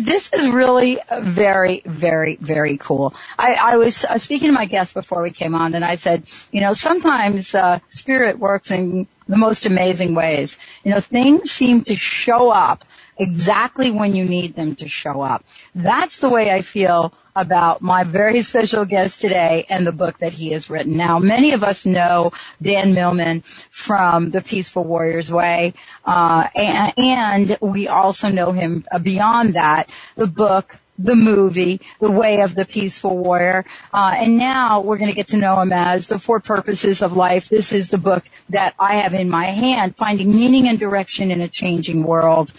This is really very, very, very cool. I, I was uh, speaking to my guest before we came on, and I said, you know, sometimes uh, spirit works in the most amazing ways. You know, things seem to show up exactly when you need them to show up. That's the way I feel about my very special guest today and the book that he has written. Now, many of us know Dan Millman from The Peaceful Warrior's Way, uh, and, and we also know him beyond that, the book the movie, The Way of the Peaceful Warrior. Uh, and now we're going to get to know him as The Four Purposes of Life. This is the book that I have in my hand, Finding Meaning and Direction in a Changing World.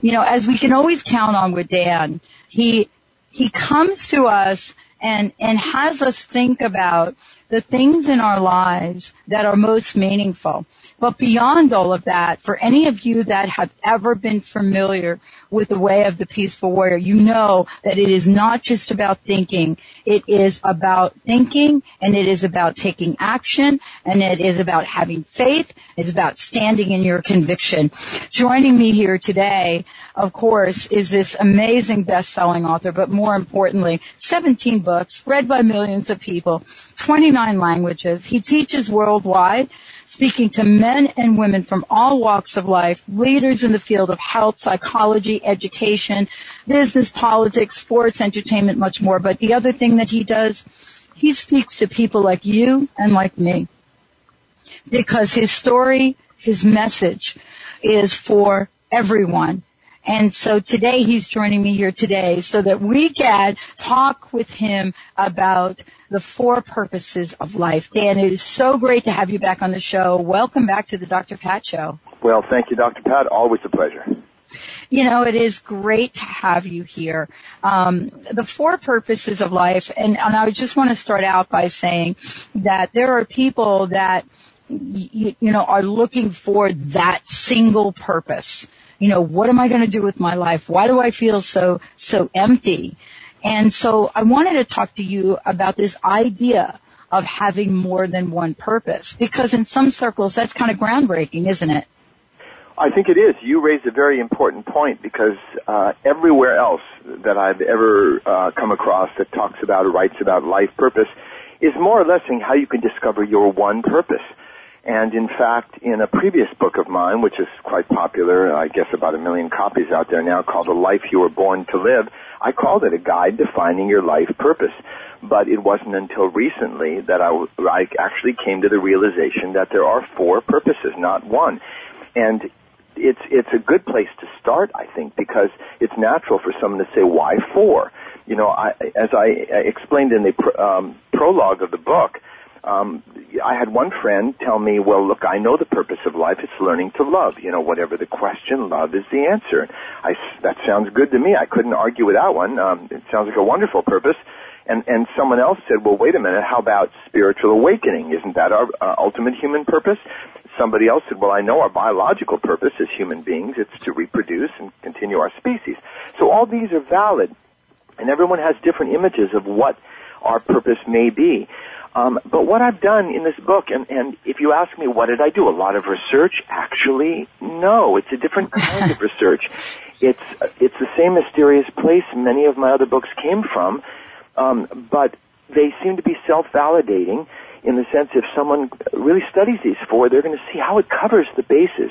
You know, as we can always count on with Dan, he, he comes to us and, and has us think about the things in our lives that are most meaningful. But beyond all of that, for any of you that have ever been familiar with the way of the peaceful warrior, you know that it is not just about thinking. It is about thinking and it is about taking action and it is about having faith. It's about standing in your conviction. Joining me here today, of course, is this amazing best-selling author, but more importantly, 17 books read by millions of people, 29 languages. He teaches worldwide speaking to men and women from all walks of life, leaders in the field of health, psychology, education, business, politics, sports, entertainment, much more. But the other thing that he does, he speaks to people like you and like me. Because his story, his message is for everyone. And so today he's joining me here today so that we can talk with him about the four purposes of life. Dan, it is so great to have you back on the show. Welcome back to the Dr. Pat Show. Well, thank you, Dr. Pat. Always a pleasure. You know, it is great to have you here. Um, the four purposes of life, and, and I just want to start out by saying that there are people that you, you know are looking for that single purpose. You know, what am I going to do with my life? Why do I feel so so empty? And so I wanted to talk to you about this idea of having more than one purpose because in some circles that's kind of groundbreaking, isn't it? I think it is. You raised a very important point because uh, everywhere else that I've ever uh, come across that talks about or writes about life purpose is more or less saying how you can discover your one purpose. And in fact, in a previous book of mine, which is quite popular, I guess about a million copies out there now, called The Life You Were Born to Live, I called it a guide to finding your life purpose. But it wasn't until recently that I, I actually came to the realization that there are four purposes, not one. And it's, it's a good place to start, I think, because it's natural for someone to say, why four? You know, I, as I explained in the um, prologue of the book, um, I had one friend tell me, well, look, I know the purpose of life. It's learning to love. You know, whatever the question, love is the answer. I, that sounds good to me. I couldn't argue with that one. Um, it sounds like a wonderful purpose. And, and someone else said, well, wait a minute, how about spiritual awakening? Isn't that our uh, ultimate human purpose? Somebody else said, well, I know our biological purpose as human beings. It's to reproduce and continue our species. So all these are valid. And everyone has different images of what our purpose may be. Um, but what I've done in this book, and, and if you ask me what did I do, a lot of research? Actually, no. It's a different kind of research. It's it's the same mysterious place many of my other books came from, um, but they seem to be self-validating in the sense if someone really studies these four, they're going to see how it covers the bases.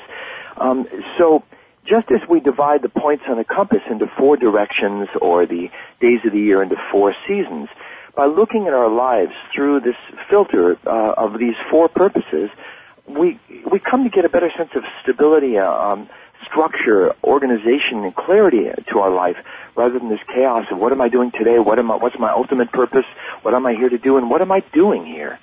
Um, so just as we divide the points on a compass into four directions or the days of the year into four seasons, by looking at our lives through this filter uh, of these four purposes, we we come to get a better sense of stability, um, structure, organization, and clarity to our life, rather than this chaos of what am I doing today? What am I? What's my ultimate purpose? What am I here to do? And what am I doing here?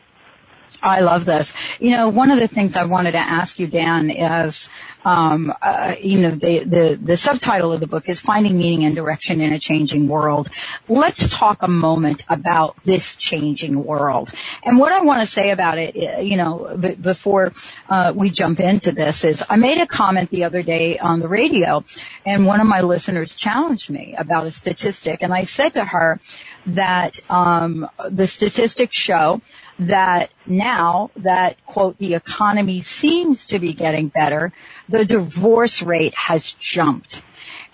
I love this. You know, one of the things I wanted to ask you, Dan, is, um, uh, you know, the, the, the subtitle of the book is Finding Meaning and Direction in a Changing World. Let's talk a moment about this changing world. And what I want to say about it, uh, you know, b- before uh, we jump into this is I made a comment the other day on the radio and one of my listeners challenged me about a statistic and I said to her that um, the statistics show that now that quote the economy seems to be getting better, the divorce rate has jumped,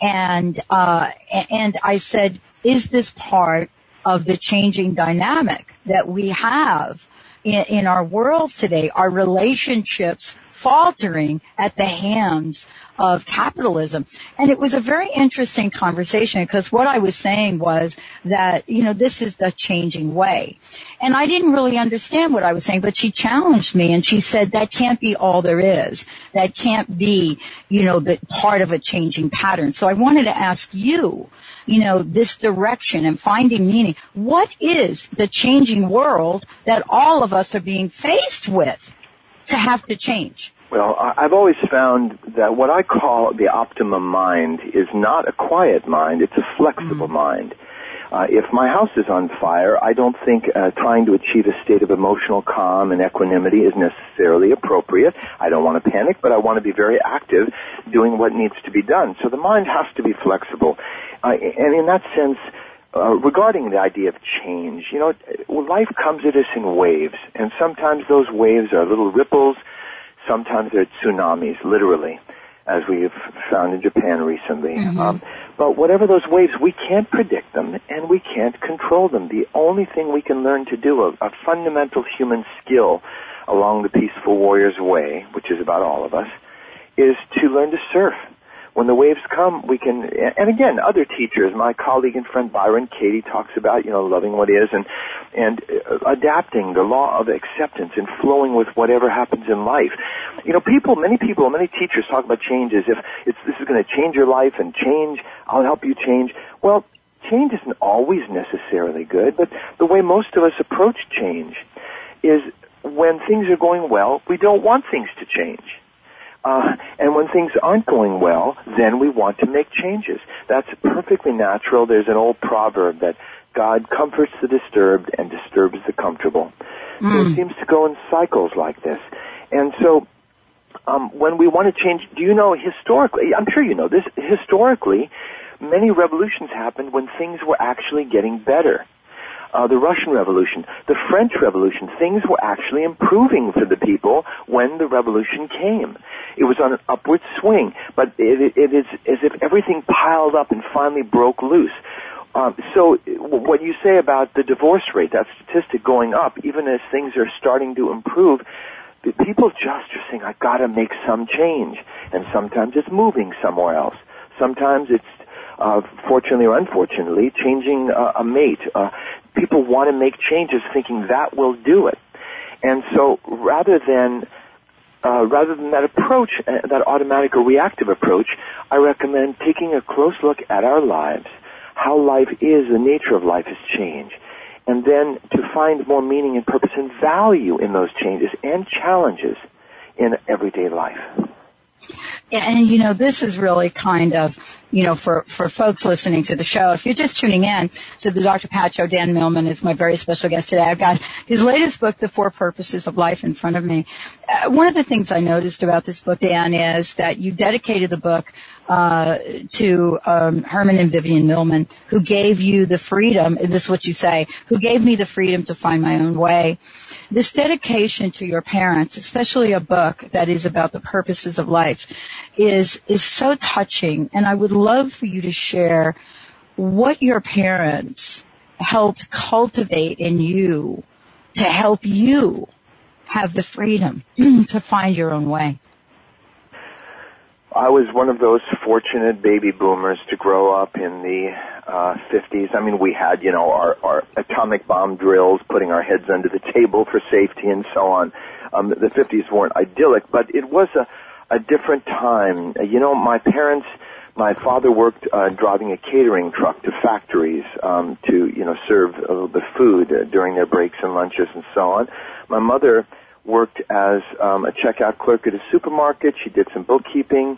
and uh, and I said, is this part of the changing dynamic that we have in, in our world today? Our relationships faltering at the hands of capitalism. And it was a very interesting conversation because what I was saying was that, you know, this is the changing way. And I didn't really understand what I was saying, but she challenged me and she said that can't be all there is. That can't be, you know, the part of a changing pattern. So I wanted to ask you, you know, this direction and finding meaning. What is the changing world that all of us are being faced with to have to change? Well, I've always found that what I call the optimum mind is not a quiet mind, it's a flexible mm-hmm. mind. Uh, if my house is on fire, I don't think uh, trying to achieve a state of emotional calm and equanimity is necessarily appropriate. I don't want to panic, but I want to be very active doing what needs to be done. So the mind has to be flexible. Uh, and in that sense, uh, regarding the idea of change, you know, life comes at us in waves, and sometimes those waves are little ripples, Sometimes they're tsunamis, literally, as we've found in Japan recently. Mm-hmm. Um, but whatever those waves, we can't predict them and we can't control them. The only thing we can learn to do, a, a fundamental human skill along the peaceful warrior's way, which is about all of us, is to learn to surf when the waves come, we can, and again, other teachers, my colleague and friend Byron Katie talks about, you know, loving what is and, and adapting the law of acceptance and flowing with whatever happens in life. You know, people, many people, many teachers talk about changes. If it's, this is going to change your life and change, I'll help you change. Well, change isn't always necessarily good, but the way most of us approach change is when things are going well, we don't want things to change. Uh, and when things aren't going well, then we want to make changes. That's perfectly natural. There's an old proverb that God comforts the disturbed and disturbs the comfortable. Mm. So it hmm. seems to go in cycles like this. And so, um, when we want to change, do you know historically, I'm sure you know this, historically, many revolutions happened when things were actually getting better. Uh, the Russian Revolution, the French Revolution, things were actually improving for the people when the revolution came. It was on an upward swing, but it, it is as if everything piled up and finally broke loose. Um, so what you say about the divorce rate, that statistic going up, even as things are starting to improve, people just are saying, I gotta make some change. And sometimes it's moving somewhere else. Sometimes it's, uh, fortunately or unfortunately, changing uh, a mate. Uh, people want to make changes thinking that will do it. And so rather than uh, rather than that approach, uh, that automatic or reactive approach, I recommend taking a close look at our lives, how life is, the nature of life has changed, and then to find more meaning and purpose and value in those changes and challenges in everyday life. And you know, this is really kind of, you know, for, for folks listening to the show, if you're just tuning in to the Dr. Pat Show, Dan Millman is my very special guest today. I've got his latest book, The Four Purposes of Life, in front of me. Uh, one of the things I noticed about this book, Dan, is that you dedicated the book uh, to um, Herman and Vivian Millman, who gave you the freedom. This is what you say. Who gave me the freedom to find my own way. This dedication to your parents, especially a book that is about the purposes of life, is is so touching. And I would love for you to share what your parents helped cultivate in you to help you have the freedom to find your own way. I was one of those fortunate baby boomers to grow up in the uh, 50s. I mean, we had, you know, our, our atomic bomb drills, putting our heads under the table for safety and so on. Um, the 50s weren't idyllic, but it was a, a different time. You know, my parents, my father worked uh, driving a catering truck to factories um, to you know serve a little bit of food uh, during their breaks and lunches and so on. My mother worked as um, a checkout clerk at a supermarket. She did some bookkeeping,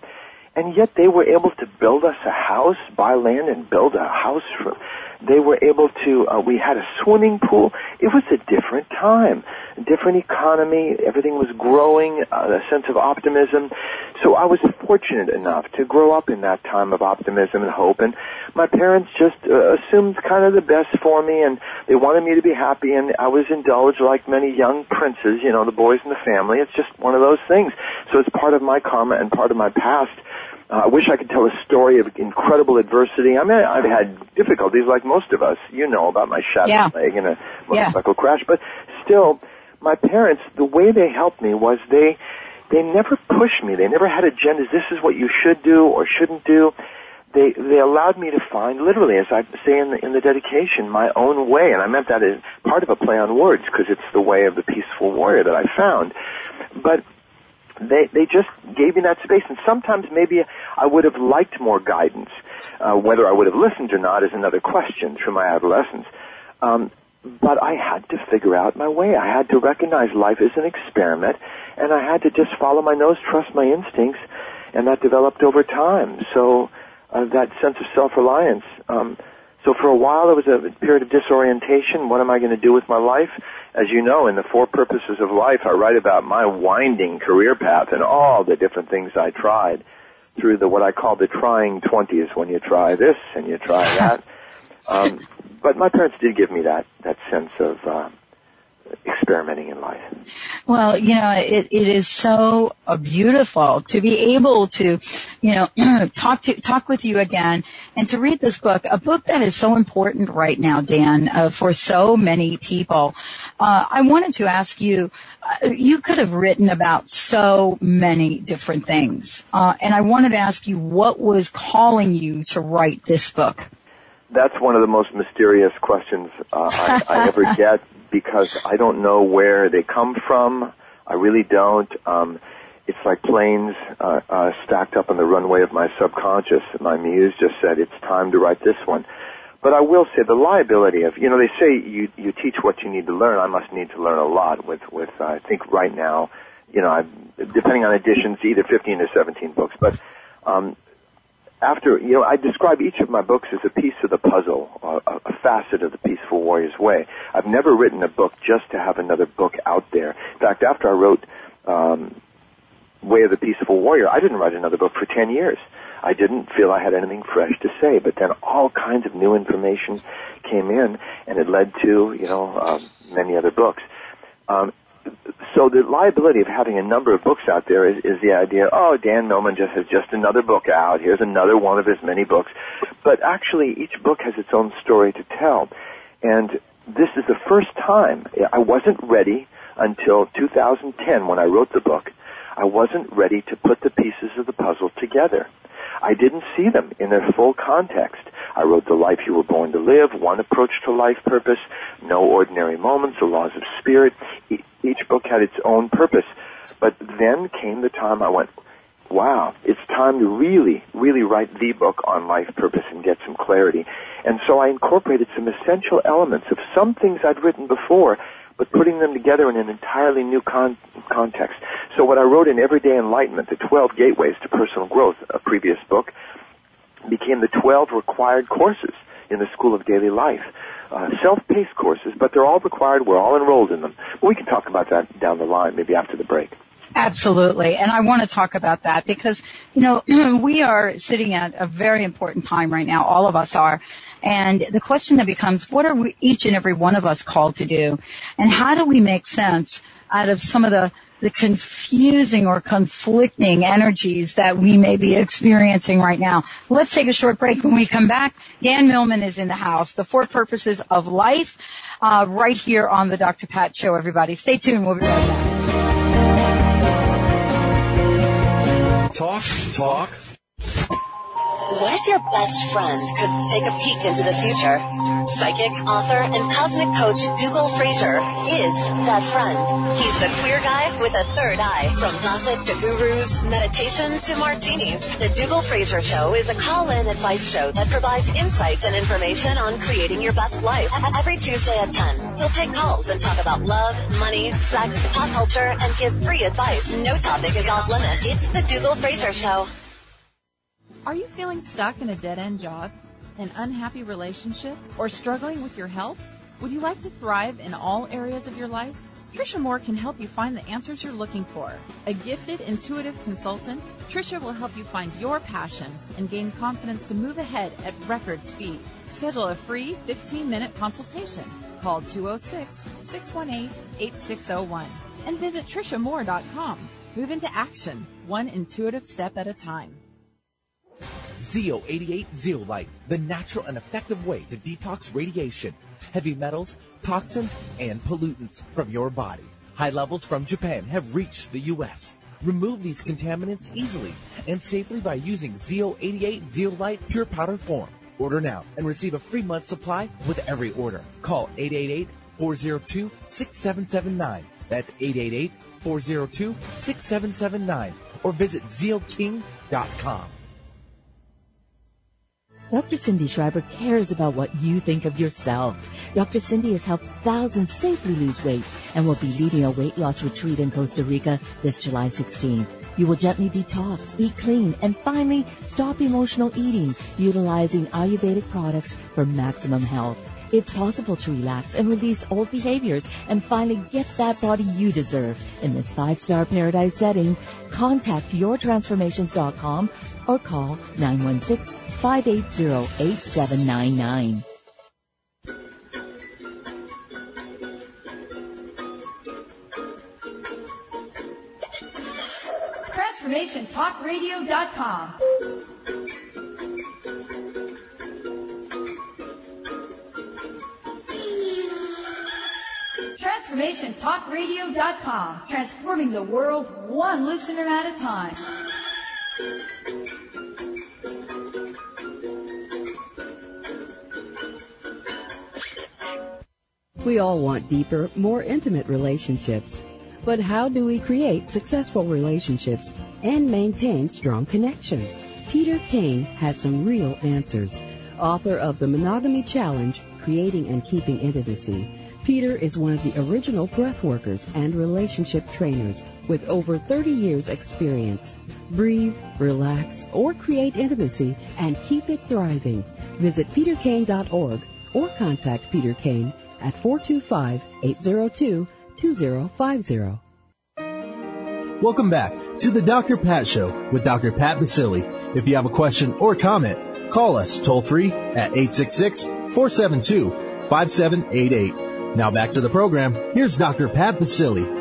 and yet they were able to build us a house, buy land, and build a house for they were able to, uh, we had a swimming pool. It was a different time, different economy. Everything was growing, uh, a sense of optimism. So I was fortunate enough to grow up in that time of optimism and hope. And my parents just uh, assumed kind of the best for me and they wanted me to be happy and I was indulged like many young princes, you know, the boys in the family. It's just one of those things. So it's part of my karma and part of my past Uh, I wish I could tell a story of incredible adversity. I mean, I've had difficulties like most of us. You know about my shattered yeah. leg and a motorcycle yeah. crash, but still, my parents, the way they helped me was they, they never pushed me. They never had agendas. This is what you should do or shouldn't do. They, they allowed me to find, literally, as I say in the, in the dedication, my own way. And I meant that as part of a play on words because it's the way of the peaceful warrior that I found. But they they just gave me that space, and sometimes maybe I would have liked more guidance. Uh, whether I would have listened or not is another question through my adolescence. Um, but I had to figure out my way. I had to recognize life is an experiment, and I had to just follow my nose, trust my instincts, and that developed over time. So uh, that sense of self-reliance. Um, so for a while, it was a period of disorientation. What am I going to do with my life? As you know, in the Four Purposes of Life, I write about my winding career path and all the different things I tried through the what I call the trying twenties. When you try this and you try that. um, but my parents did give me that that sense of uh, experimenting in life. Well, you know, it, it is so uh, beautiful to be able to, you know, talk to talk with you again and to read this book, a book that is so important right now, Dan, uh, for so many people. Uh, I wanted to ask you. Uh, you could have written about so many different things, uh, and I wanted to ask you what was calling you to write this book that's one of the most mysterious questions uh, I, I ever get because I don't know where they come from. I really don't. Um, it's like planes uh, uh, stacked up on the runway of my subconscious. My muse just said it's time to write this one. But I will say the liability of you know they say you you teach what you need to learn. I must need to learn a lot with with uh, I think right now, you know, I'm, depending on editions, either 15 or 17 books. But um, after, you know, I describe each of my books as a piece of the puzzle, a, a facet of the Peaceful Warrior's Way. I've never written a book just to have another book out there. In fact, after I wrote um, Way of the Peaceful Warrior, I didn't write another book for 10 years. I didn't feel I had anything fresh to say, but then all kinds of new information came in, and it led to, you know, um, many other books. Um, so the liability of having a number of books out there is, is the idea, oh, Dan Millman just has just another book out. Here's another one of his many books. But actually, each book has its own story to tell. And this is the first time I wasn't ready until 2010 when I wrote the book. I wasn't ready to put the pieces of the puzzle together. I didn't see them in their full context. I wrote The Life You Were Born to Live, One Approach to Life Purpose, No Ordinary Moments, The Laws of Spirit. Each book had its own purpose. But then came the time I went, wow, it's time to really, really write the book on life purpose and get some clarity. And so I incorporated some essential elements of some things I'd written before, but putting them together in an entirely new con- context. So what I wrote in Everyday Enlightenment, the 12 Gateways to Personal Growth, a previous book, became the 12 required courses in the School of Daily Life. Uh, self-paced courses, but they're all required. We're all enrolled in them. We can talk about that down the line, maybe after the break. Absolutely. And I want to talk about that because, you know, we are sitting at a very important time right now. All of us are. And the question that becomes, what are we, each and every one of us called to do? And how do we make sense out of some of the the confusing or conflicting energies that we may be experiencing right now. Let's take a short break. When we come back, Dan Millman is in the house. The four purposes of life, uh, right here on the Dr. Pat Show. Everybody, stay tuned. We'll be right back. Talk, talk What if your best friend could take a peek into the future? Psychic, author, and cosmic coach Dougal Fraser is that friend. He's the queer guy with a third eye. From gossip to gurus, meditation to martinis, the Dougal Fraser Show is a call-in advice show that provides insights and information on creating your best life. Every Tuesday at 10, he'll take calls and talk about love, money, sex, pop culture, and give free advice. No topic is off limits. It's the Dougal Fraser Show. Are you feeling stuck in a dead end job, an unhappy relationship, or struggling with your health? Would you like to thrive in all areas of your life? Trisha Moore can help you find the answers you're looking for. A gifted, intuitive consultant, Trisha will help you find your passion and gain confidence to move ahead at record speed. Schedule a free 15 minute consultation. Call 206 618 8601 and visit TrishaMoore.com. Move into action, one intuitive step at a time. Zeo 88 Zeolite, the natural and effective way to detox radiation, heavy metals, toxins, and pollutants from your body. High levels from Japan have reached the U.S. Remove these contaminants easily and safely by using Zeo 88 Zeolite pure powder form. Order now and receive a free month supply with every order. Call 888-402-6779. That's 888-402-6779 or visit zeoking.com. Dr. Cindy Schreiber cares about what you think of yourself. Dr. Cindy has helped thousands safely lose weight and will be leading a weight loss retreat in Costa Rica this July 16th. You will gently detox, eat clean, and finally stop emotional eating utilizing Ayurvedic products for maximum health. It's possible to relax and release old behaviors and finally get that body you deserve in this five-star paradise setting. Contact yourtransformations.com or call 916-580-8799. TransformationTalkRadio.com. TransformationTalkRadio.com. Transforming the world one listener at a time. We all want deeper, more intimate relationships. But how do we create successful relationships and maintain strong connections? Peter Kane has some real answers. Author of The Monogamy Challenge, Creating and Keeping Intimacy, Peter is one of the original breath workers and relationship trainers with over 30 years experience. Breathe, relax, or create intimacy and keep it thriving. Visit peterkane.org or contact Peter Kane at 425-802-2050. Welcome back to the Dr. Pat Show with Dr. Pat Baccili. If you have a question or comment, call us toll free at 866-472-5788. Now back to the program. Here's Dr. Pat Baccili.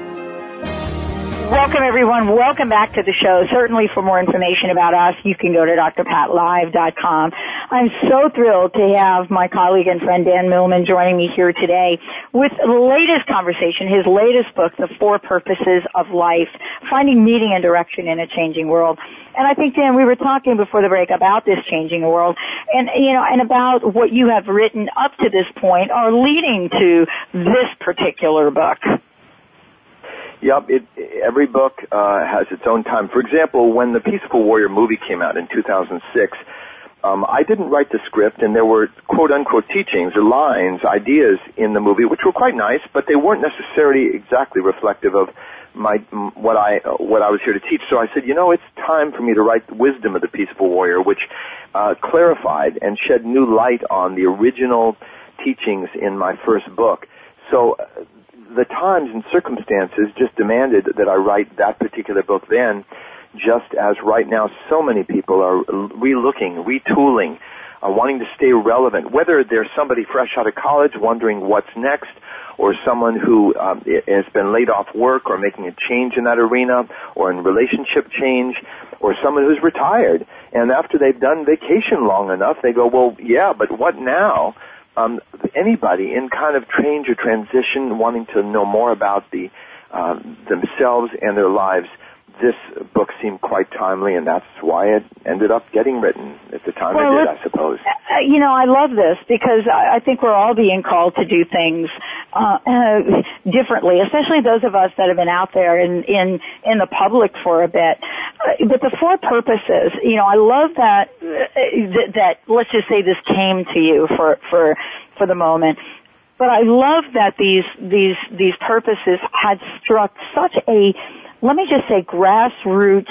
Welcome everyone. Welcome back to the show. Certainly for more information about us, you can go to drpatlive.com. I'm so thrilled to have my colleague and friend Dan Millman joining me here today with the latest conversation, his latest book, The Four Purposes of Life, Finding Meaning and Direction in a Changing World. And I think, Dan, we were talking before the break about this changing world and, you know, and about what you have written up to this point are leading to this particular book. Yep, it, every book uh, has its own time. For example, when the Peaceful Warrior movie came out in 2006, um, I didn't write the script, and there were quote unquote teachings or lines, ideas in the movie, which were quite nice, but they weren't necessarily exactly reflective of my what I what I was here to teach. So I said, you know, it's time for me to write the wisdom of the Peaceful Warrior, which uh, clarified and shed new light on the original teachings in my first book. So uh, the times and circumstances just demanded that I write that particular book then, just as right now so many people are relooking, retooling, uh, wanting to stay relevant, whether they're somebody fresh out of college wondering what's next, or someone who um, has been laid off work or making a change in that arena, or in relationship change, or someone who's retired. And after they've done vacation long enough, they go, well, yeah, but what now? um, anybody in kind of change or transition, wanting to know more about the um, themselves and their lives, this book seemed quite timely, and that's why it ended up getting written at the time Well, it did, I suppose. Uh, you know, I love this because I, think we're all being called to do things uh, uh, differently, especially those of us that have been out there in in in the public for a bit. Uh, but the four purposes, you know, I love that, uh, that that let's just say this came to you for for for the moment. But I love that these these these purposes had struck such a let me just say grassroots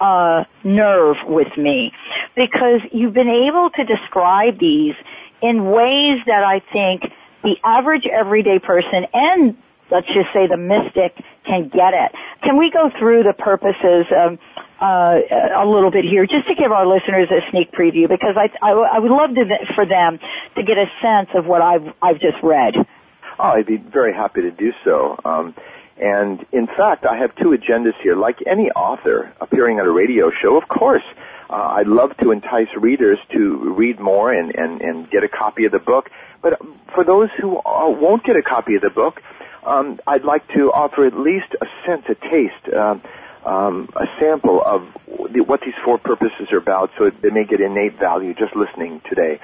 uh, nerve with me because you've been able to describe these in ways that I think the average everyday person and let's just say the mystic can get it. Can we go through the purposes uh, a little bit here just to give our listeners a sneak preview because I, I, I would love to, for them to get a sense of what I've, I've just read. Oh, I'd be very happy to do so. Um, and in fact, I have two agendas here. Like any author appearing on a radio show, of course, uh, I'd love to entice readers to read more and, and, and get a copy of the book. But for those who uh, won't get a copy of the book, um, I'd like to offer at least a sense, a taste, um, um, a sample of the, what these four purposes are about, so they may get innate value just listening today.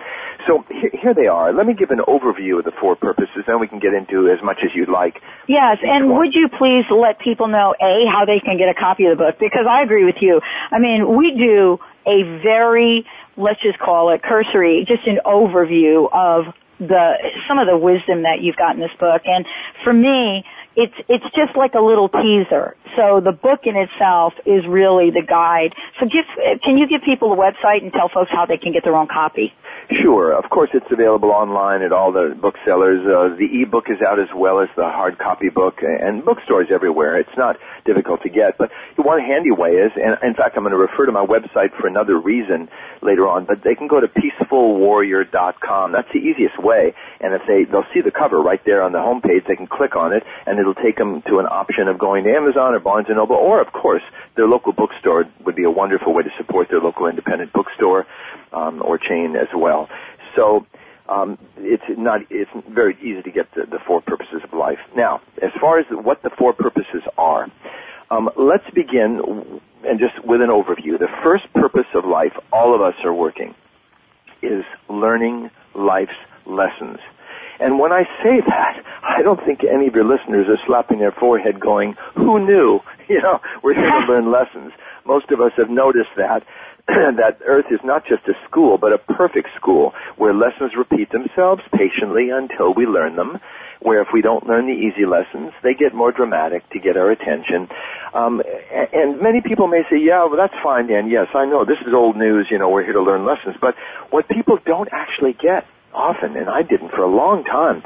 So here, here they are. Let me give an overview of the four purposes, then we can get into as much as you'd like. Yes, and one. would you please let people know, A, how they can get a copy of the book? Because I agree with you. I mean, we do a very, let's just call it cursory, just an overview of the, some of the wisdom that you've got in this book. And for me, it's, it's just like a little teaser. So the book in itself is really the guide. So give, can you give people a website and tell folks how they can get their own copy? Sure. Of course, it's available online at all the booksellers. Uh, the ebook is out as well as the hard copy book, and bookstores everywhere. It's not difficult to get. But one handy way is, and in fact, I'm going to refer to my website for another reason later on. But they can go to peacefulwarrior.com. That's the easiest way. And if they they'll see the cover right there on the homepage, they can click on it, and it'll take them to an option of going to Amazon or Barnes and Noble, or of course, their local bookstore would be a wonderful way to support their local independent bookstore um, or chain as well. So um, it's not it's very easy to get the, the four purposes of life. Now, as far as what the four purposes are, um, let's begin and just with an overview. The first purpose of life, all of us are working, is learning life's lessons. And when I say that, I don't think any of your listeners are slapping their forehead going, who knew? You know, we're here to learn lessons. Most of us have noticed that, that Earth is not just a school, but a perfect school where lessons repeat themselves patiently until we learn them. Where if we don't learn the easy lessons, they get more dramatic to get our attention. Um, and many people may say, yeah, well, that's fine, Dan. Yes, I know. This is old news. You know, we're here to learn lessons. But what people don't actually get often, and I didn't for a long time,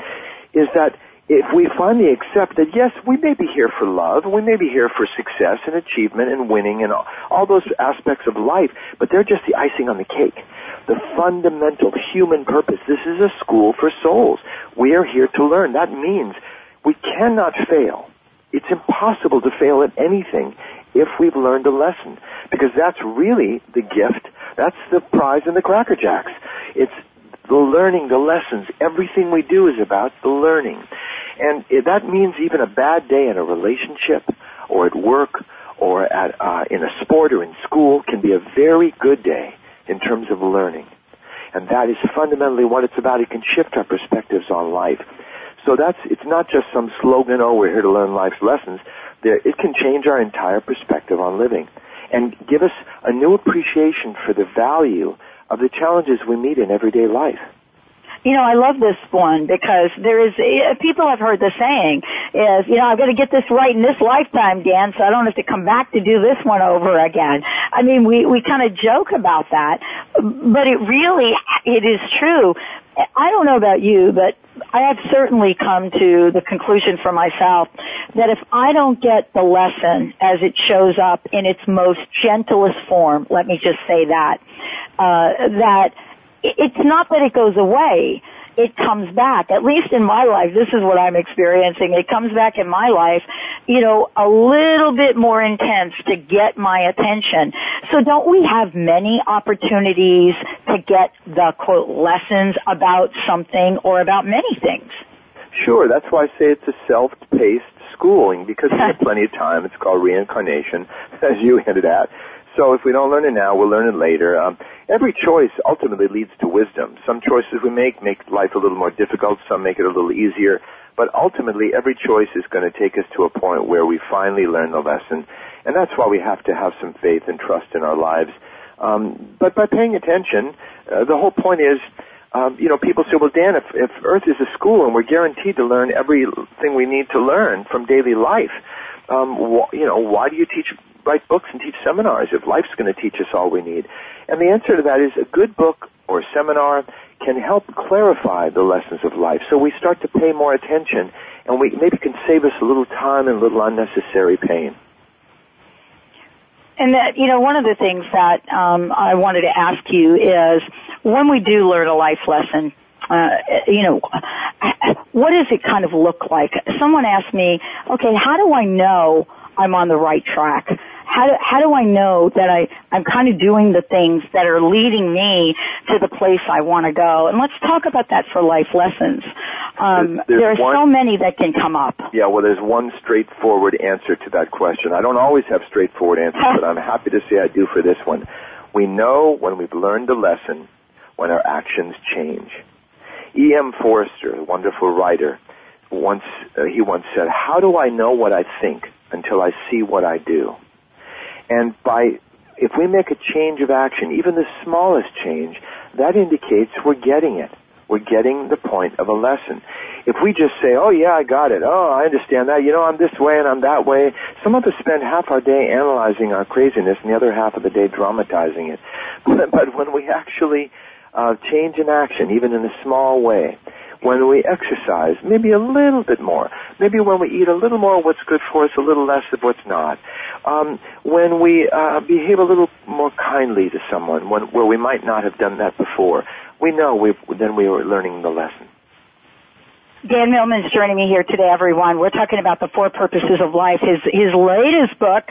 is that if we finally accept that yes, we may be here for love, we may be here for success and achievement and winning and all, all those aspects of life, but they're just the icing on the cake. The fundamental human purpose. This is a school for souls. We are here to learn. That means we cannot fail. It's impossible to fail at anything if we've learned a lesson. Because that's really the gift. That's the prize in the Cracker Jacks. It's the learning, the lessons. Everything we do is about the learning. And that means even a bad day in a relationship or at work or at, uh, in a sport or in school can be a very good day in terms of learning. And that is fundamentally what it's about. It can shift our perspectives on life. So that's, it's not just some slogan, oh, we're here to learn life's lessons. There, it can change our entire perspective on living and give us a new appreciation for the value of the challenges we meet in everyday life. You know, I love this one because there is, eh, people have heard the saying is, you know, I've got to get this right in this lifetime, Dan, so I don't have to come back to do this one over again. I mean, we, we kind of joke about that, but it really, it is true. I don't know about you, but I have certainly come to the conclusion for myself that if I don't get the lesson as it shows up in its most gentlest form, let me just say that, Uh, that it's not that it goes away. It comes back. At least in my life, this is what I'm experiencing. It comes back in my life, you know, a little bit more intense to get my attention. So don't we have many opportunities to get the quote lessons about something or about many things? Sure, that's why I say it's a self-paced schooling because we have plenty of time. It's called reincarnation, as you hinted at. So if we don't learn it now, we'll learn it later. Um, every choice ultimately leads to wisdom. Some choices we make make life a little more difficult. Some make it a little easier. But ultimately, every choice is going to take us to a point where we finally learn the lesson. And that's why we have to have some faith and trust in our lives. Um, but by paying attention, uh, the whole point is, um, you know, people say, well, Dan, if, if Earth is a school and we're guaranteed to learn everything we need to learn from daily life, um, wh- you know, why do you teach, write books and teach seminars if life's going to teach us all we need? And the answer to that is a good book or seminar can help clarify the lessons of life. So we start to pay more attention and we maybe can save us a little time and a little unnecessary pain. And that, you know, one of the things that um, I wanted to ask you is when we do learn a life lesson, uh, you know, what does it kind of look like? Someone asked me, okay, how do I know I'm on the right track? How do, how do I know that I, I'm kind of doing the things that are leading me to the place I want to go? And let's talk about that for life lessons. Um, There's- there's there are one- so many that can come up. Yeah, well, there's one straightforward answer to that question. I don't always have straightforward answers, but I'm happy to say I do for this one. We know when we've learned a lesson when our actions change. E.M. Forster, a wonderful writer, once uh, he once said, "How do I know what I think until I see what I do?" And by if we make a change of action, even the smallest change, that indicates we're getting it. We're getting the point of a lesson. If we just say, oh yeah, I got it. Oh, I understand that. You know, I'm this way and I'm that way. Some of us spend half our day analyzing our craziness and the other half of the day dramatizing it. But, when we actually uh, change an action, even in a small way, when we exercise, maybe a little bit more, maybe when we eat a little more of what's good for us, a little less of what's not, um, when we uh, behave a little more kindly to someone, when, where we might not have done that before, we know we then we are learning the lesson. Dan Millman's joining me here today, everyone. We're talking about the four purposes of life, his his latest book,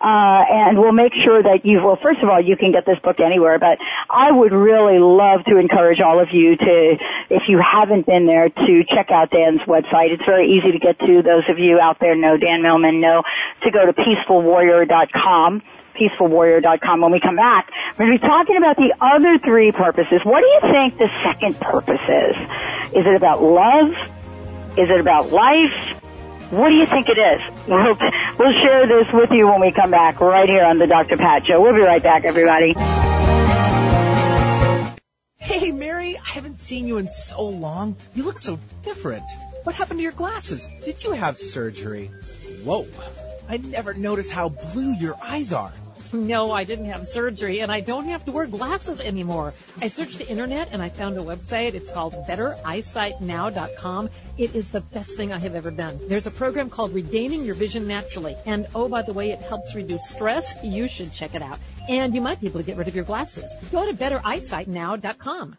uh, and we'll make sure that you. Well, first of all, you can get this book anywhere, but I would really love to encourage all of you to, if you haven't been there, to check out Dan's website. It's very easy to get to. Those of you out there know Dan Millman know to go to peacefulwarrior.com peacefulwarrior.com. When we come back, we're going to be talking about the other three purposes. What do you think the second purpose is? Is it about love? Is it about life? What do you think it is? We'll, we'll share this with you when we come back right here on the Dr. Pat Show. We'll be right back, everybody. Hey, Mary, I haven't seen you in so long. You look so different. What happened to your glasses? Did you have surgery? Whoa. I never noticed how blue your eyes are. No, I didn't have surgery and I don't have to wear glasses anymore. I searched the internet and I found a website. It's called bettereyesightnow.com. It is the best thing I have ever done. There's a program called Regaining Your Vision Naturally. And oh, by the way, it helps reduce stress. You should check it out. And you might be able to get rid of your glasses. Go to bettereyesightnow.com.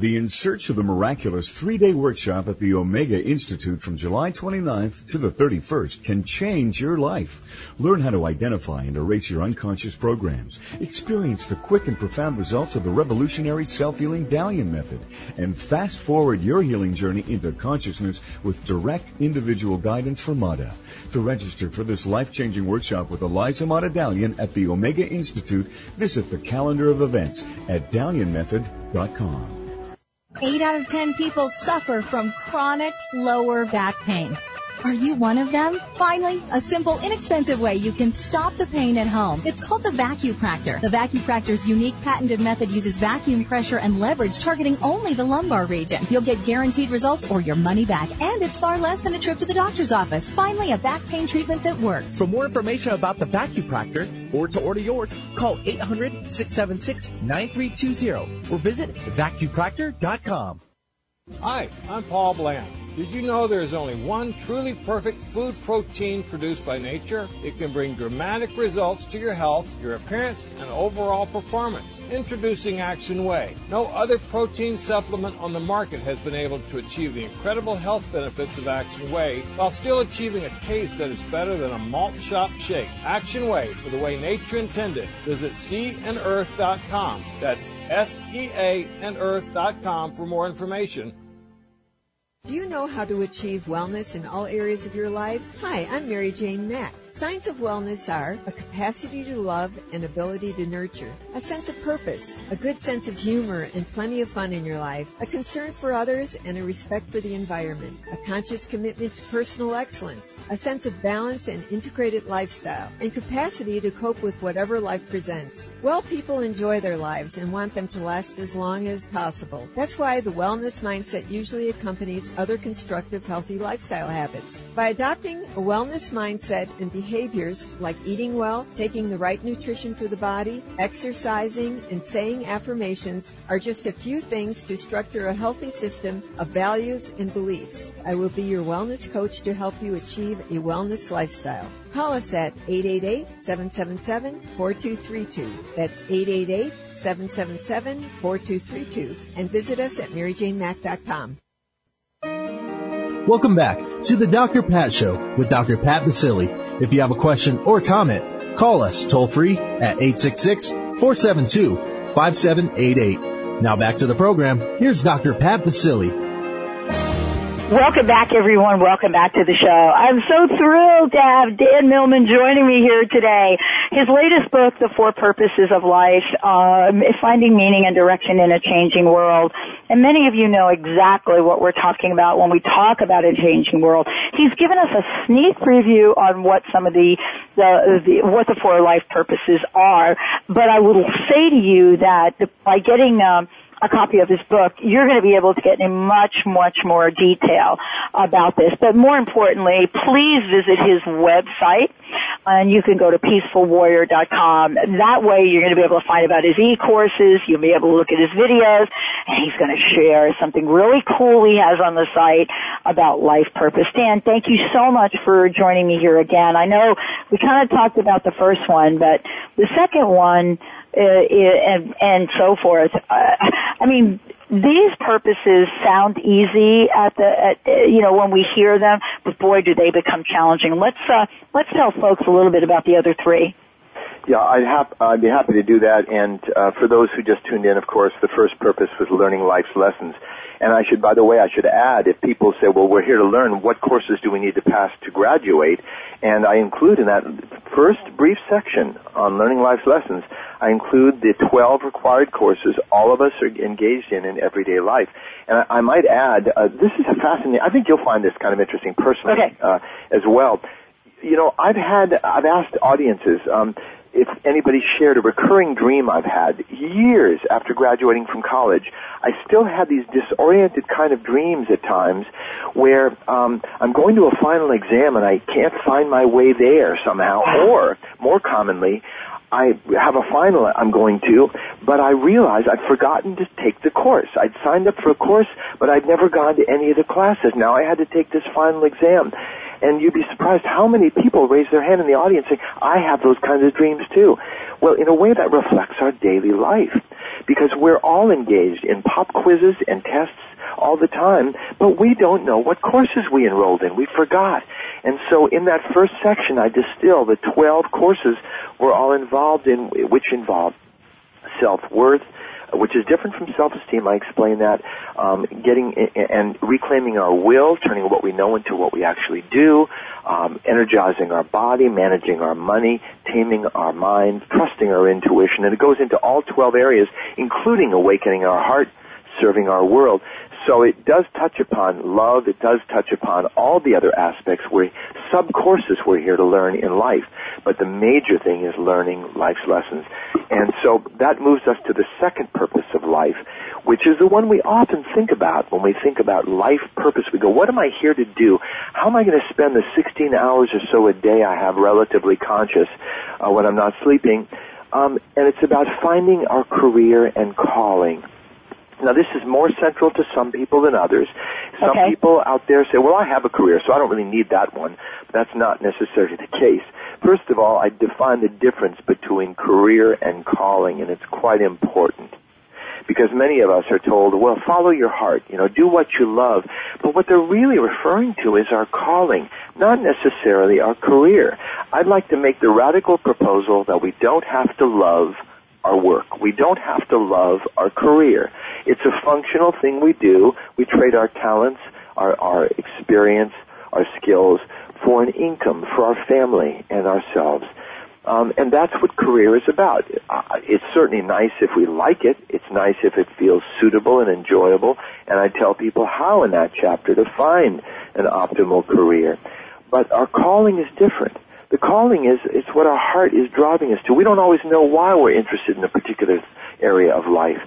The In Search of the Miraculous three-day workshop at the Omega Institute from July 29th to the 31st can change your life. Learn how to identify and erase your unconscious programs. Experience the quick and profound results of the revolutionary self-healing Dalian method. And fast forward your healing journey into consciousness with direct individual guidance from Mada. To register for this life-changing workshop with Eliza Mada Dalian at the Omega Institute, visit the calendar of events at dalianmethod.com. Eight out of ten people suffer from chronic lower back pain. Are you one of them? Finally, a simple, inexpensive way you can stop the pain at home. It's called the Vacupractor. The Vacupractor's unique patented method uses vacuum pressure and leverage targeting only the lumbar region. You'll get guaranteed results or your money back, and it's far less than a trip to the doctor's office. Finally, a back pain treatment that works. For more information about the Vacupractor or to order yours, call 800-676-9320 or visit vacupractor.com. Hi, I'm Paul Bland. Did you know there is only one truly perfect food protein produced by nature? It can bring dramatic results to your health, your appearance, and overall performance. Introducing Action Whey. No other protein supplement on the market has been able to achieve the incredible health benefits of Action Whey while still achieving a taste that is better than a malt shop shake. Action Whey for the way nature intended. Visit seaandearth.com. That's S-E-A and earth.com for more information. Do you know how to achieve wellness in all areas of your life? Hi, I'm Mary Jane Mack. Signs of wellness are a capacity to love and ability to nurture, a sense of purpose, a good sense of humor and plenty of fun in your life, a concern for others and a respect for the environment, a conscious commitment to personal excellence, a sense of balance and integrated lifestyle, and capacity to cope with whatever life presents. Well people enjoy their lives and want them to last as long as possible. That's why the wellness mindset usually accompanies other constructive healthy lifestyle habits. By adopting a wellness mindset and behaviors like eating well, taking the right nutrition for the body, exercising, and saying affirmations are just a few things to structure a healthy system of values and beliefs. I will be your wellness coach to help you achieve a wellness lifestyle. Call us at 888-777-4232. That's 888-777-4232 and visit us at maryjanemack.com. Welcome back to the Dr. Pat Show with Dr. Pat Baccili. If you have a question or comment, call us toll free at 866-472-5788. Now back to the program. Here's Dr. Pat Baccili. Welcome back, everyone. Welcome back to the show. I'm so thrilled to have Dan Millman joining me here today. His latest book, The Four Purposes of Life, um, is finding meaning and direction in a changing world. And many of you know exactly what we're talking about when we talk about a changing world. He's given us a sneak preview on what some of the, the, the what the four life purposes are. But I will say to you that by getting um, a copy of his book, you're going to be able to get in much, much more detail about this. But more importantly, please visit his website and you can go to peacefulwarrior.com. That way you're going to be able to find about his e-courses, you'll be able to look at his videos, and he's going to share something really cool he has on the site about life purpose. Dan, thank you so much for joining me here again. I know we kind of talked about the first one, but the second one, uh, and and so forth. Uh, I mean, these purposes sound easy at the at, uh, you know when we hear them, but boy, do they become challenging. Let's uh, let's tell folks a little bit about the other three. Yeah, I'd, hap- I'd be happy to do that. And uh, for those who just tuned in, of course, the first purpose was learning life's lessons. And I should, by the way, I should add, if people say, well, we're here to learn, what courses do we need to pass to graduate? And I include in that first brief section on learning life's lessons, I include the 12 required courses all of us are engaged in in everyday life. And I, I might add, uh, this is a fascinating, I think you'll find this kind of interesting personally okay. uh, as well. You know, I've had, I've asked audiences, um, if anybody shared a recurring dream I've had years after graduating from college. I still have these disoriented kind of dreams at times where um, I'm going to a final exam and I can't find my way there somehow. Or, more commonly, I have a final I'm going to, but I realize I'd forgotten to take the course. I'd signed up for a course, but I'd never gone to any of the classes. Now I had to take this final exam. And you'd be surprised how many people raise their hand in the audience saying, I have those kinds of dreams too. Well, in a way that reflects our daily life. Because we're all engaged in pop quizzes and tests all the time, but we don't know what courses we enrolled in. We forgot. And so in that first section, I distill the 12 courses we're all involved in, which involve self-worth, which is different from self-esteem. I explain that. Um, getting and reclaiming our will, turning what we know into what we actually do, um, energizing our body, managing our money, taming our mind, trusting our intuition, and it goes into all 12 areas, including awakening our heart, serving our world. So it does touch upon love. It does touch upon all the other aspects where sub courses we're here to learn in life. But the major thing is learning life's lessons. And so that moves us to the second purpose of life, which is the one we often think about when we think about life purpose. We go, what am I here to do? How am I going to spend the 16 hours or so a day I have relatively conscious uh, when I'm not sleeping? Um, and it's about finding our career and calling. Now, this is more central to some people than others. Some Okay. people out there say, well, I have a career, so I don't really need that one. But that's not necessarily the case. First of all, I define the difference between career and calling, and it's quite important. Because many of us are told, well, follow your heart, you know, do what you love. But what they're really referring to is our calling, not necessarily our career. I'd like to make the radical proposal that we don't have to love our work. We don't have to love our career. It's a functional thing we do. We trade our talents, our, our experience, our skills for an income for our family and ourselves. Um, and that's what career is about. Uh, it's certainly nice if we like it. It's nice if it feels suitable and enjoyable. And I tell people how in that chapter to find an optimal career. But our calling is different. The calling is it's what our heart is driving us to. We don't always know why we're interested in a particular area of life.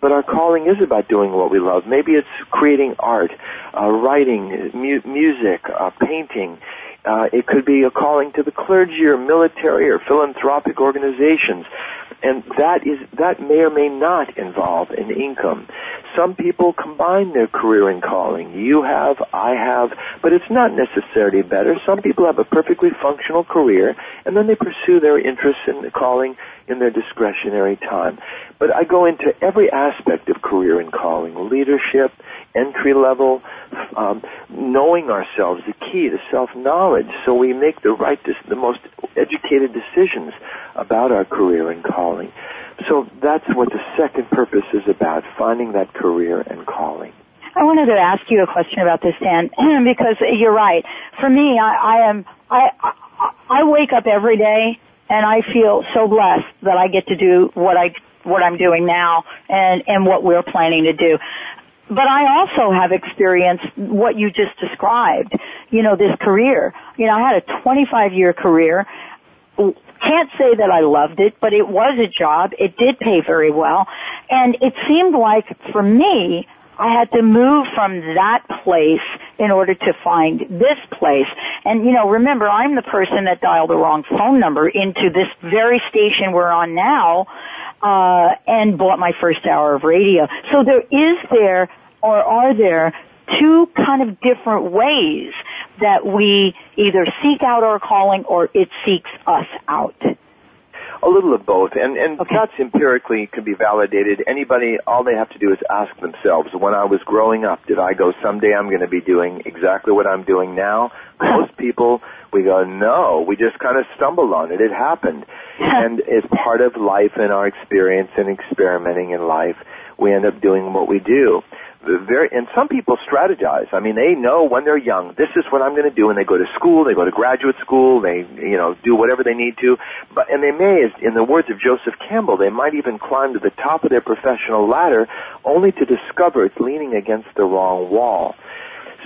But our calling is about doing what we love. Maybe it's creating art, uh, writing, mu- music, uh, painting. Uh, it could be a calling to the clergy or military or philanthropic organizations. And that is, that may or may not involve an income. Some people combine their career and calling. You have, I have, but it's not necessarily better. Some people have a perfectly functional career and then they pursue their interests and calling in their discretionary time. But I go into every aspect of career and calling, leadership, entry level, um, knowing ourselves, the key to self-knowledge, so we make the right, the most educated decisions about our career and calling. So that's what the second purpose is about, finding that career and calling. I wanted to ask you a question about this, Dan, because you're right. For me, I, I am, I, I, I wake up every day and I feel so blessed that I get to do what I, what I'm doing now and, and what we're planning to do. But I also have experienced what you just described, you know, this career. You know, I had a 25 year career can't say that I loved it, but it was a job. It did pay very well. And it seemed like for me, I had to move from that place in order to find this place. And you know, remember, I'm the person that dialed the wrong phone number into this very station we're on now, uh, and bought my first hour of radio. So there is there, or are there, two kind of different ways that we either seek out our calling or it seeks us out. A little of both, and and that's empirically can be validated. Anybody, all they have to do is ask themselves: When I was growing up, did I go someday I'm going to be doing exactly what I'm doing now? Uh-huh. Most people, we go, no, we just kind of stumbled on it. It happened, and as part of life and our experience and experimenting in life, we end up doing what we do very and some people strategize. I mean, they know when they're young, this is what I'm going to do, and they go to school, they go to graduate school, they you know do whatever they need to. But and they may, in the words of Joseph Campbell, they might even climb to the top of their professional ladder, only to discover it's leaning against the wrong wall.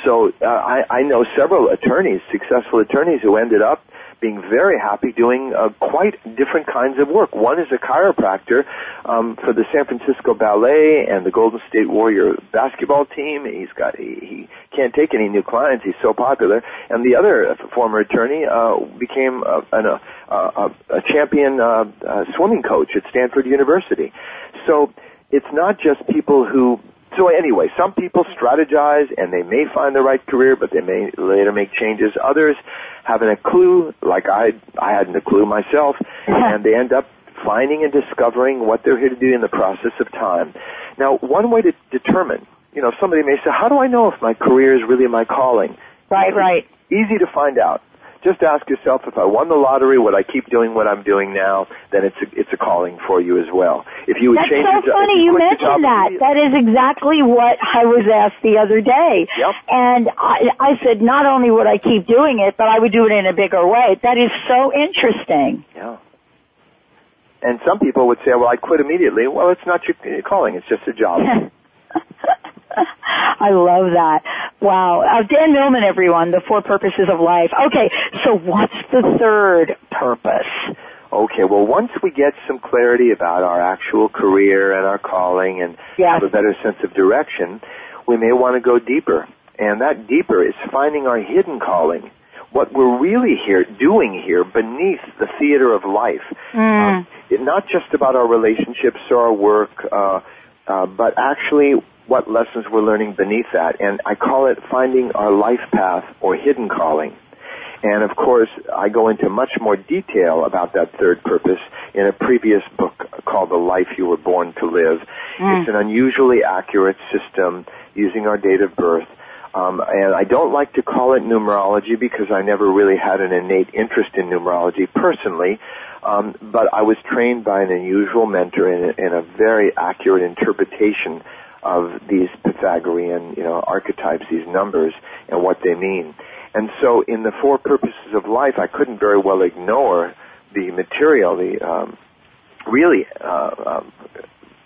So uh, I, I know several attorneys, successful attorneys, who ended up being very happy doing uh, quite different kinds of work. One is a chiropractor um, for the San Francisco Ballet and the Golden State Warrior basketball team. He's got he, he can't take any new clients. He's so popular. And the other uh, former attorney uh, became uh, an, uh, uh, a champion uh, uh, swimming coach at Stanford University. So it's not just people who so anyway, some people strategize and they may find the right career, but they may later make changes. Others having a clue, like I, I hadn't a clue myself, and they end up finding and discovering what they're here to do in the process of time. Now, one way to determine, you know, somebody may say, how do I know if my career is really my calling? Right, right. Easy to find out just ask yourself if I won the lottery, would I keep doing what I'm doing now? Then it's a, it's a calling for you as well. If you would That's change so your job, funny if you mentioned that. That is exactly what I was asked the other day. Yep. And I, I said not only would I keep doing it, but I would do it in a bigger way. That is so interesting. Yeah. And some people would say, well, I quit immediately. Well, it's not your calling. It's just a job. I love that. Wow. Uh, Dan Millman, everyone, The Four Purposes of Life. Okay, so what's the third purpose? Okay, well, once we get some clarity about our actual career and our calling and Yes. have a better sense of direction, we may want to go deeper. And that deeper is finding our hidden calling. What we're really here, doing here beneath the theater of life. Um, it, not just about our relationships or our work, uh, uh, but actually what lessons we're learning beneath that. And I call it finding our life path or hidden calling. And of course, I go into much more detail about that third purpose in a previous book called The Life You Were Born to Live. Mm. It's an unusually accurate system using our date of birth. Um, and I don't like to call it numerology because I never really had an innate interest in numerology personally. Um, but I was trained by an unusual mentor in a, in a very accurate interpretation of these Pythagorean, you know, archetypes, these numbers, and what they mean. And so in the four purposes of life, I couldn't very well ignore the material, the um, really uh, um,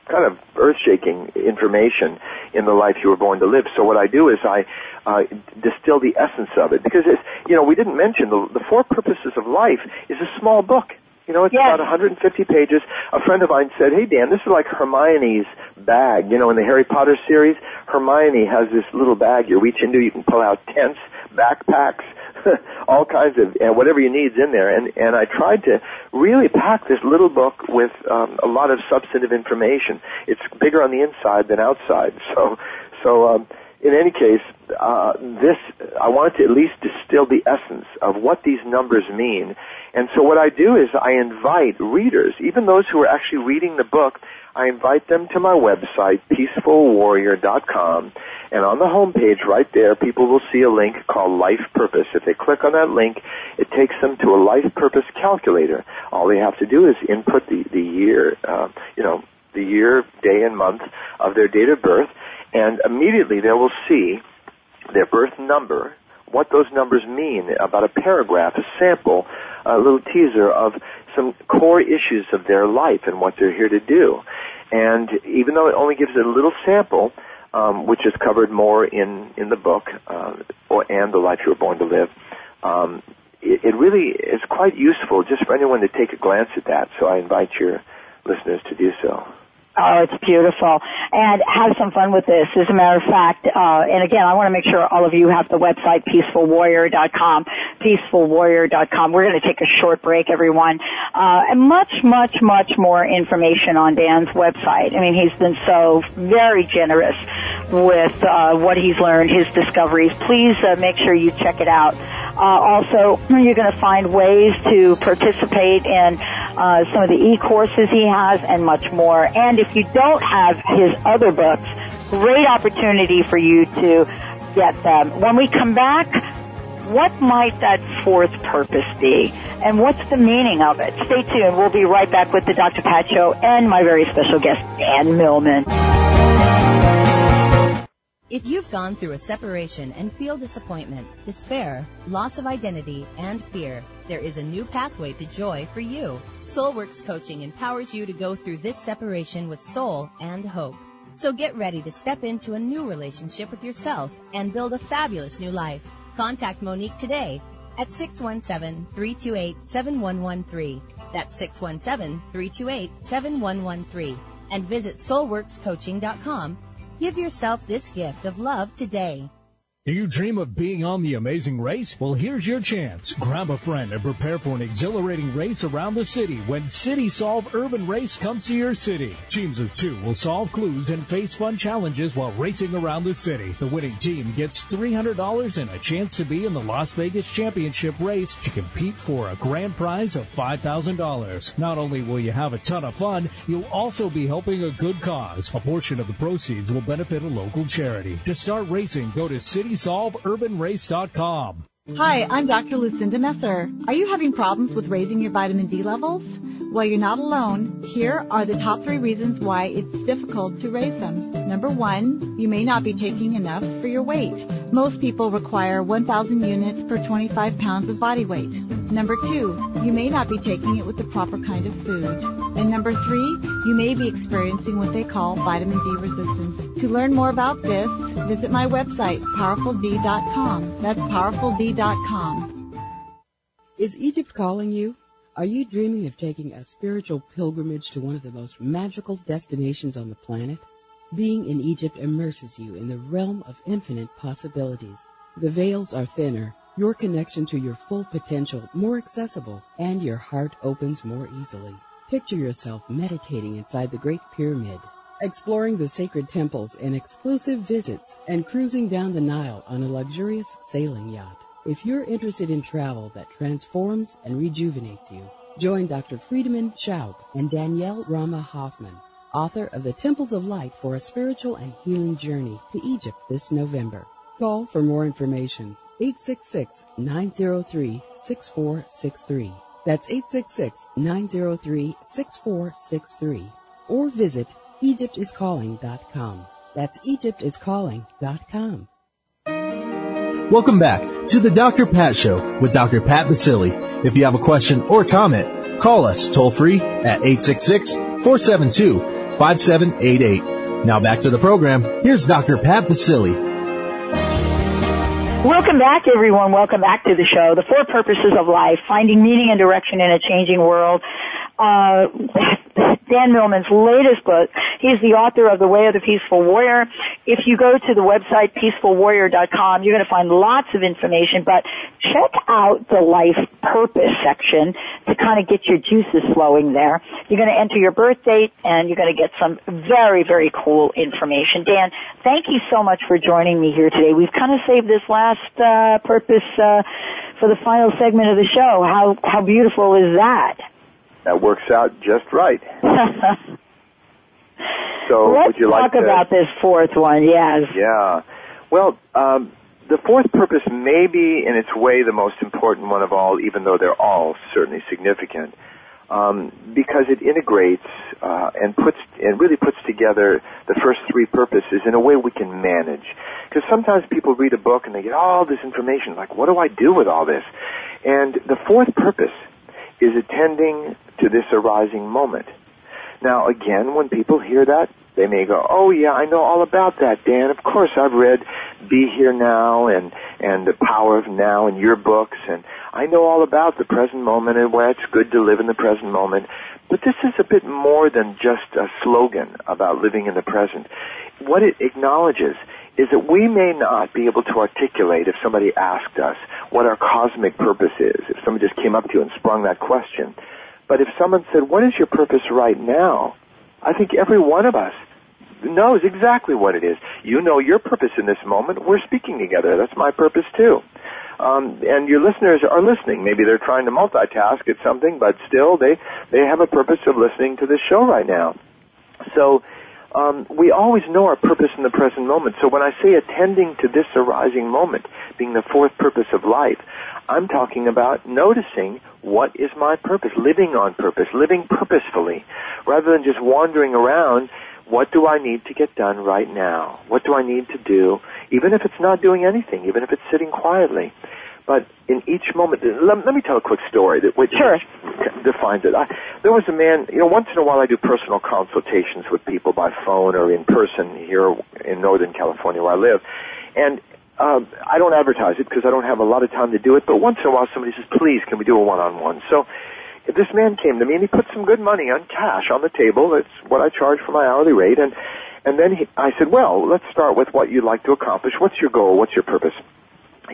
kind of earth-shaking information in the life you were born to live. So what I do is I uh, distill the essence of it because it's, you know we didn't mention the, the four purposes of life is a small book. You know, it's yes. about 150 pages. A friend of mine said, "Hey Dan, this is like Hermione's bag. You know, in the Harry Potter series, Hermione has this little bag you reach into. You can pull out tents, backpacks, all kinds of and whatever you need's in there. And and I tried to really pack this little book with um, a lot of substantive information. It's bigger on the inside than outside. So so um, in any case, uh, this I wanted to at least distill the essence of what these numbers mean. And so what I do is I invite readers, even those who are actually reading the book, I invite them to my website, peacefulwarrior.com, and on the homepage right there, people will see a link called Life Purpose. If they click on that link, it takes them to a Life Purpose calculator. All they have to do is input the, the year, uh, you know, the year, day, and month of their date of birth, and immediately they will see their birth number, what those numbers mean, about a paragraph, a sample, a little teaser of some core issues of their life and what they're here to do. And even though it only gives a little sample, um, which is covered more in in the book uh, or, and the life you were born to live, um, it, it really is quite useful just for anyone to take a glance at that. So I invite your listeners to do so. Oh, it's beautiful. And have some fun with this. As a matter of fact, uh, and again, I want to make sure all of you have the website peacefulwarrior.com, peacefulwarrior.com. We're going to take a short break, everyone. Uh, and much, much, much more information on Dan's website. I mean, he's been so very generous with uh, what he's learned, his discoveries. Please uh, make sure you check it out. Uh, also, you're going to find ways to participate in uh, some of the e-courses he has and much more. And if you don't have his other books, great opportunity for you to get them. When we come back, what might that fourth purpose be? And what's the meaning of it? Stay tuned. We'll be right back with the Dr. Pat Show and my very special guest, Dan Millman. If you've gone through a separation and feel disappointment, despair, loss of identity, and fear, there is a new pathway to joy for you. Soulworks Coaching empowers you to go through this separation with soul and hope. So get ready to step into a new relationship with yourself and build a fabulous new life. Contact Monique today at 617-328-7113. That's 617-328-7113. And visit soulworkscoaching.com Give yourself this gift of love today. Do you dream of being on the amazing race? Well, here's your chance. Grab a friend and prepare for an exhilarating race around the city when City Solve Urban Race comes to your city. Teams of two will solve clues and face fun challenges while racing around the city. The winning team gets $300 and a chance to be in the Las Vegas Championship race to compete for a grand prize of $5,000. Not only will you have a ton of fun, you'll also be helping a good cause. A portion of the proceeds will benefit a local charity. To start racing, go to City CitySolveUrbanRace.com. Hi, I'm Dr. Lucinda Messer. Are you having problems with raising your vitamin D levels? Well, you're not alone. Here are the top three reasons why it's difficult to raise them. Number one, you may not be taking enough for your weight. Most people require 1,000 units per 25 pounds of body weight. Number two, you may not be taking it with the proper kind of food. And number three, you may be experiencing what they call vitamin D resistance. To learn more about this, visit my website, powerfuld.com. That's powerfuld.com. Is Egypt calling you? Are you dreaming of taking a spiritual pilgrimage to one of the most magical destinations on the planet? Being in Egypt immerses you in the realm of infinite possibilities. The veils are thinner, your connection to your full potential more accessible, and your heart opens more easily. Picture yourself meditating inside the Great Pyramid. exploring the sacred temples and exclusive visits, and cruising down the Nile on a luxurious sailing yacht. If you're interested in travel that transforms and rejuvenates you, join Dr. Friedemann Schaub and Danielle Rama Hoffman, author of The Temples of Light for a Spiritual and Healing Journey to Egypt this November. Call for more information 866-903-6463. That's 866-903-6463. Or visit EgyptIsCalling.com. That's EgyptIsCalling.com. Welcome back to the Dr. Pat Show with Dr. Pat Baccili. If you have a question or comment, call us toll free at 866-472-5788. Now back to the program. Here's Dr. Pat Baccili. Welcome back, everyone. Welcome back to the show. The Four Purposes of Life, Finding Meaning and Direction in a Changing World. Uh, Dan Millman's latest book. He's the author of The Way of the Peaceful Warrior. If you go to the website peacefulwarrior.com, you're going to find lots of information, but check out the life purpose section to kind of get your juices flowing there. You're going to enter your birth date and you're going to get some very, very cool information. Dan, thank you so much for joining me here today. We've kind of saved this last uh, purpose uh, for the final segment of the show. How how beautiful is that? That works out just right. so Let's would you like to talk to about this fourth one. Yes. Yeah. Well, um, the fourth purpose may be in its way the most important one of all, even though they're all certainly significant, um, because it integrates uh, and puts and really puts together the first three purposes in a way we can manage. Because sometimes people read a book and they get all this information, like, what do I do with all this? And the fourth purpose is attending to this arising moment. Now, again, when people hear that, they may go, "Oh yeah, I know all about that, Dan. Of course, I've read Be Here Now and and The Power of Now in your books, and I know all about the present moment and why it's good to live in the present moment." But this is a bit more than just a slogan about living in the present. What it acknowledges is that we may not be able to articulate if somebody asked us what our cosmic purpose is, if someone just came up to you and sprung that question. But if someone said, what is your purpose right now? I think every one of us knows exactly what it is. You know your purpose in this moment. We're speaking together. That's my purpose too. Um, and your listeners are listening. Maybe they're trying to multitask at something, but still they, they have a purpose of listening to this show right now. So, um, we always know our purpose in the present moment. So when I say attending to this arising moment, being the fourth purpose of life, I'm talking about noticing what is my purpose, living on purpose, living purposefully, rather than just wandering around. What do I need to get done right now? What do I need to do, even if it's not doing anything, even if it's sitting quietly? But in each moment, let, let me tell a quick story that which sure. defines it. I, there was a man, you know, once in a while I do personal consultations with people by phone or in person here in Northern California where I live. And um, I don't advertise it because I don't have a lot of time to do it, but once in a while somebody says, please, can we do a one-on-one? So this man came to me and he put some good money on cash on the table. That's what I charge for my hourly rate. And, and then he, I said, well, let's start with what you'd like to accomplish. What's your goal? What's your purpose?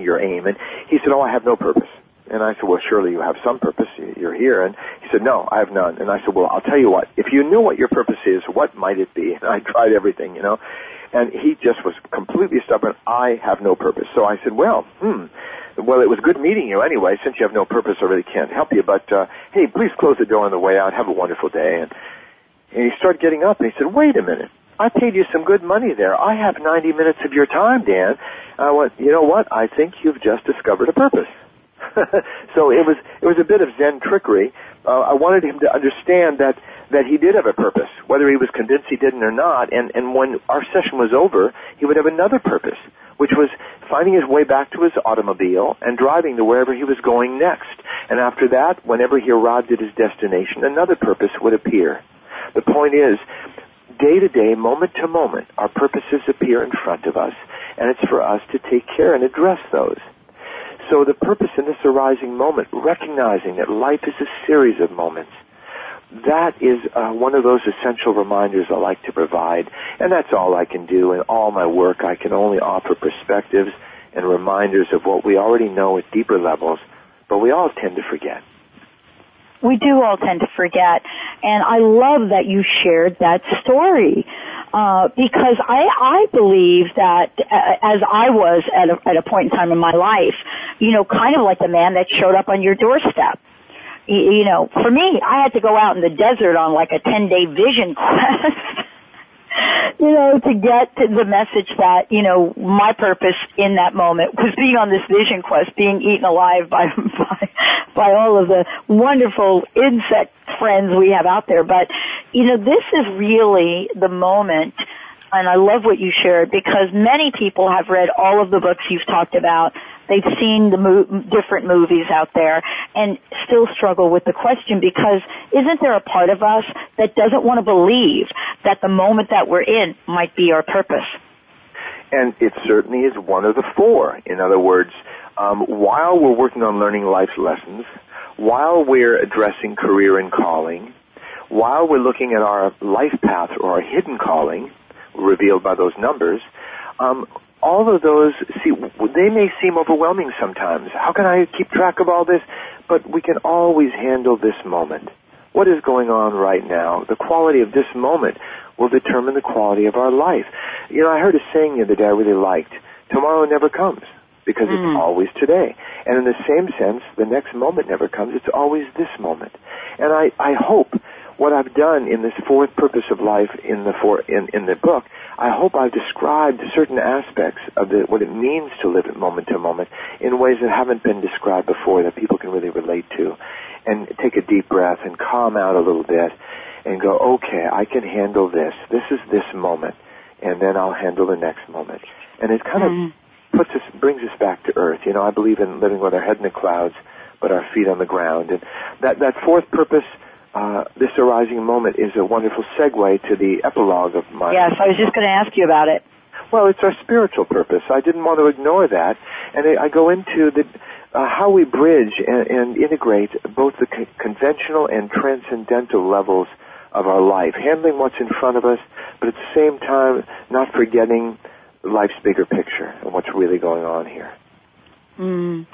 Your aim? And he said, oh, I have no purpose. And I said, well, surely you have some purpose. You're here. And he said, no, I have none. And I said, well, I'll tell you what. If you knew what your purpose is, what might it be? And I tried everything, you know. And he just was completely stubborn. I have no purpose. So I said, well, hmm. Well, it was good meeting you anyway. Since you have no purpose, I really can't help you. But, uh, hey, please close the door on the way out. Have a wonderful day. And, and he started getting up and he said, wait a minute. I paid you some good money there. I have 90 minutes of your time, Dan. I went, you know what? I think you've just discovered a purpose. so it was, it was a bit of Zen trickery. Uh, I wanted him to understand that, that he did have a purpose, whether he was convinced he didn't or not. And, and when our session was over, he would have another purpose, which was finding his way back to his automobile and driving to wherever he was going next. And after that, whenever he arrived at his destination, another purpose would appear. The point is, day to day, moment to moment, our purposes appear in front of us, and it's for us to take care and address those. So the purpose in this arising moment, recognizing that life is a series of moments, that is uh, one of those essential reminders I like to provide, and that's all I can do. In all my work, I can only offer perspectives and reminders of what we already know at deeper levels, but we all tend to forget. We do all tend to forget, and I love that you shared that story uh, because I I believe that uh, as I was at a, at a point in time in my life, you know, kind of like the man that showed up on your doorstep. You, you know, for me, I had to go out in the desert on like a ten day vision quest. You know, to get to the message that, you know, my purpose in that moment was being on this vision quest, being eaten alive by, by, by all of the wonderful insect friends we have out there. But, you know, this is really the moment and I love what you shared because many people have read all of the books you've talked about. They've seen the mo- different movies out there and still struggle with the question because isn't there a part of us that doesn't want to believe that the moment that we're in might be our purpose? And it certainly is one of the four. In other words, um, while we're working on learning life's lessons, while we're addressing career and calling, while we're looking at our life path or our hidden calling, revealed by those numbers, um, all of those, see, they may seem overwhelming sometimes. How can I keep track of all this? But we can always handle this moment. What is going on right now? The quality of this moment will determine the quality of our life. You know, I heard a saying the other day I really liked. Tomorrow never comes because mm. it's always today. And in the same sense, the next moment never comes. It's always this moment. And I, I hope what I've done in this fourth purpose of life in the four, in, in the book, I hope I've described certain aspects of the, what it means to live it moment to moment in ways that haven't been described before that people can really relate to. And take a deep breath and calm out a little bit and go, okay, I can handle this. This is this moment. And then I'll handle the next moment. And it kind mm. of puts us, brings us back to earth. You know, I believe in living with our head in the clouds, but our feet on the ground. And that, that fourth purpose, uh, this arising moment is a wonderful segue to the epilogue of my. Yes, I was just going to ask you about it. Well, it's our spiritual purpose. I didn't want to ignore that, and I, go into the uh, how we bridge and, and integrate both the co- conventional and transcendental levels of our life, handling what's in front of us, but at the same time not forgetting life's bigger picture and what's really going on here. Mm.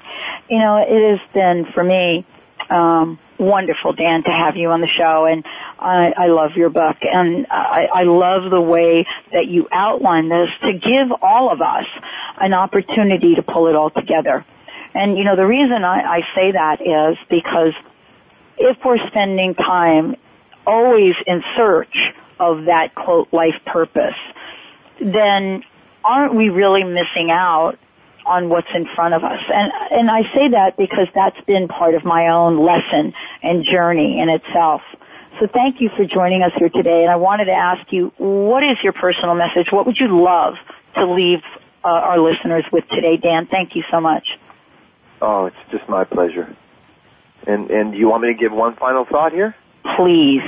You know, it has been for me um, wonderful, Dan, to have you on the show, and I, I love your book, and I, I love the way that you outline this to give all of us an opportunity to pull it all together. And you know, the reason I, I say that is because if we're spending time always in search of that quote life purpose, then aren't we really missing out on what's in front of us. And, and I say that because that's been part of my own lesson and journey in itself. So thank you for joining us here today. And I wanted to ask you, what is your personal message? What would you love to leave uh, our listeners with today, Dan? Thank you so much. Oh, it's just my pleasure. And and you want me to give one final thought here? Please.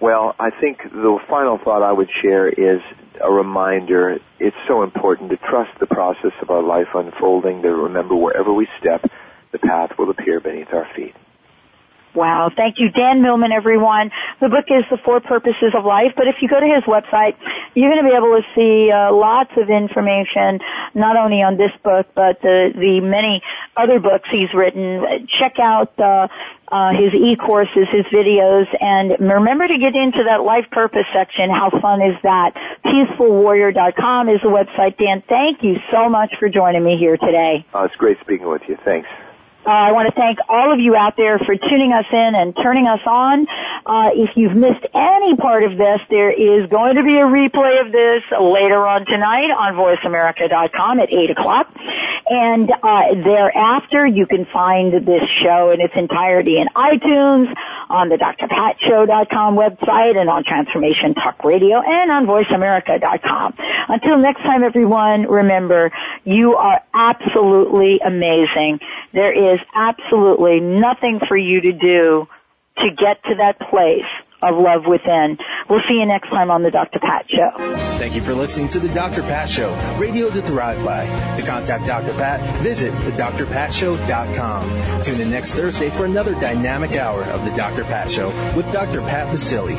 Well, I think the final thought I would share is a reminder. It's so important to trust the process of our life unfolding, to remember wherever we step, the path will appear beneath our feet. Wow. Thank you, Dan Millman, everyone. The book is The Four Purposes of Life, but if you go to his website, you're going to be able to see uh, lots of information, not only on this book, but the, the many other books he's written. Check out uh, uh, his e-courses, his videos, and remember to get into that life purpose section. How fun is that? PeacefulWarrior.com is the website. Dan, thank you so much for joining me here today. Uh, it's great speaking with you. Thanks. Uh, I want to thank all of you out there for tuning us in and turning us on. Uh, if you've missed any part of this, there is going to be a replay of this later on tonight on VoiceAmerica.com at 8 o'clock. And uh, thereafter, you can find this show in its entirety in iTunes, on the drpatshow.com website, and on Transformation Talk Radio, and on VoiceAmerica.com. Until next time, everyone, remember, you are absolutely amazing. There is absolutely nothing for you to do to get to that place of love within. We'll see you next time on the Dr. Pat Show. Thank you for listening to the Dr. Pat Show, radio to thrive by. To contact Dr. Pat, visit thedrpatshow.com. Tune in next Thursday for another dynamic hour of the Dr. Pat Show with Dr. Pat Baccili.